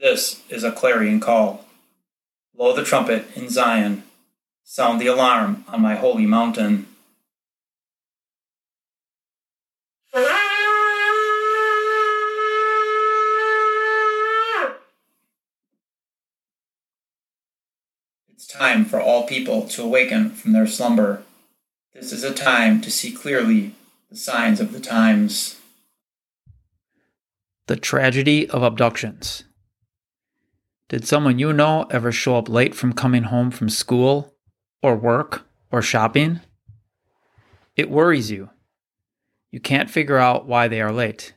This is a clarion call. Blow the trumpet in Zion. Sound the alarm on my holy mountain. It's time for all people to awaken from their slumber. This is a time to see clearly the signs of the times. The tragedy of abductions. Did someone you know ever show up late from coming home from school, or work, or shopping? It worries you. You can't figure out why they are late.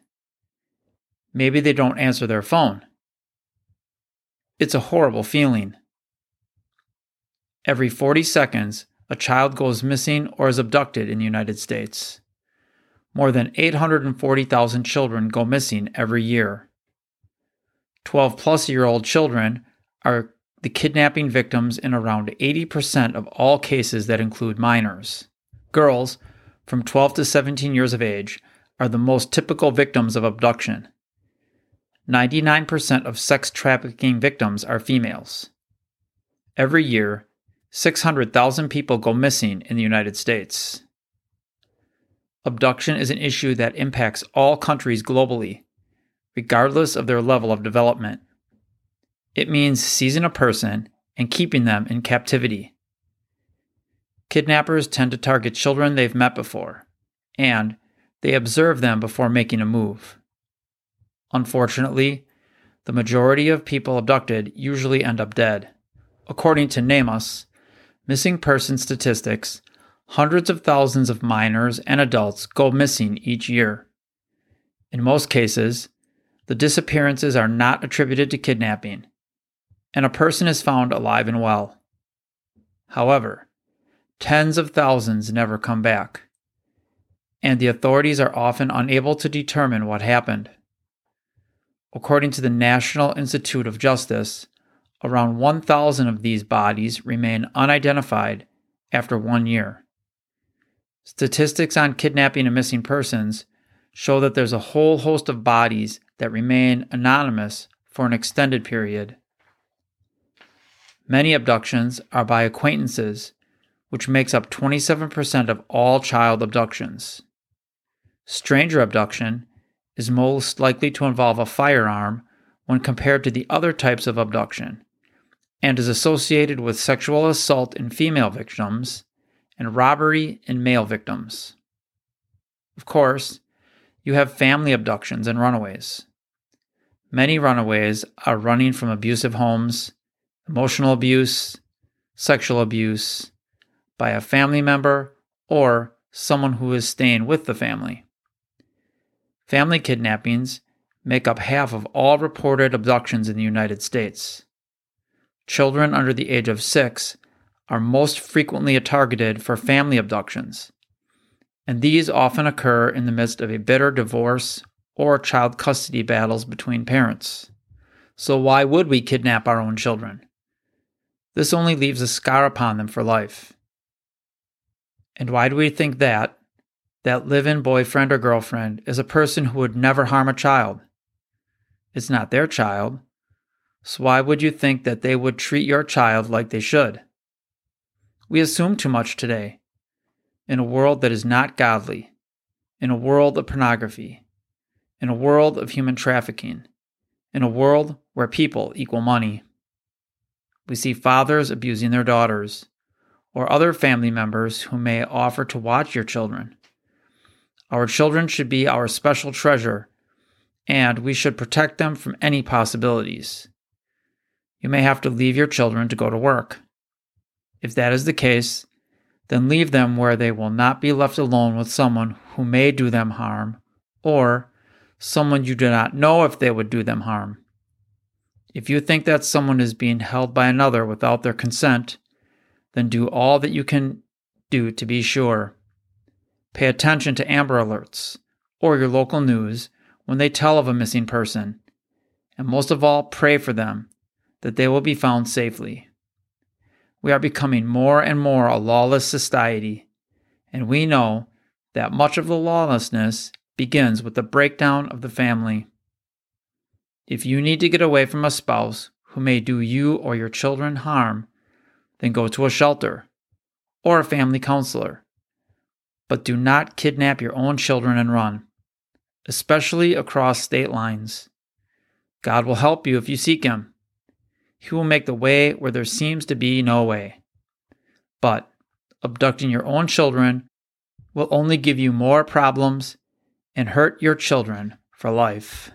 Maybe they don't answer their phone. It's a horrible feeling. Every 40 seconds, a child goes missing or is abducted in the United States. More than 840,000 children go missing every year. 12 plus year old children are the kidnapping victims in around 80% of all cases that include minors. Girls from 12 to 17 years of age are the most typical victims of abduction. 99% of sex trafficking victims are females. Every year, 600,000 people go missing in the United States. Abduction is an issue that impacts all countries globally, regardless of their level of development. It means seizing a person and keeping them in captivity. Kidnappers tend to target children they've met before, and they observe them before making a move. Unfortunately, the majority of people abducted usually end up dead. According to NamUs, missing person statistics, hundreds of thousands of minors and adults go missing each year. In most cases, the disappearances are not attributed to kidnapping, and a person is found alive and well. However, tens of thousands never come back, and the authorities are often unable to determine what happened. According to the National Institute of Justice, around 1,000 of these bodies remain unidentified after one year. Statistics on kidnapping and missing persons show that there's a whole host of bodies that remain anonymous for an extended period. Many abductions are by acquaintances, which makes up 27% of all child abductions. Stranger abduction is most likely to involve a firearm when compared to the other types of abduction, and is associated with sexual assault in female victims and robbery in male victims. Of course, you have family abductions and runaways. Many runaways are running from abusive homes, emotional abuse, sexual abuse by a family member or someone who is staying with the family. Family kidnappings make up half of all reported abductions in the United States. Children under the age of six are most frequently targeted for family abductions, and these often occur in the midst of a bitter divorce or child custody battles between parents. So, why would we kidnap our own children? This only leaves a scar upon them for life. And why do we think that? That live in boyfriend or girlfriend is a person who would never harm a child. It's not their child. So, why would you think that they would treat your child like they should? We assume too much today. In a world that is not godly, in a world of pornography, in a world of human trafficking, in a world where people equal money. We see fathers abusing their daughters, or other family members who may offer to watch your children. Our children should be our special treasure, and we should protect them from any possibilities. You may have to leave your children to go to work. If that is the case, then leave them where they will not be left alone with someone who may do them harm, or someone you do not know if they would do them harm. If you think that someone is being held by another without their consent, then do all that you can do to be sure. Pay attention to Amber Alerts or your local news when they tell of a missing person, and most of all, pray for them that they will be found safely. We are becoming more and more a lawless society, and we know that much of the lawlessness begins with the breakdown of the family. If you need to get away from a spouse who may do you or your children harm, then go to a shelter or a family counselor. But do not kidnap your own children and run, especially across state lines. God will help you if you seek Him. He will make the way where there seems to be no way. But abducting your own children will only give you more problems and hurt your children for life.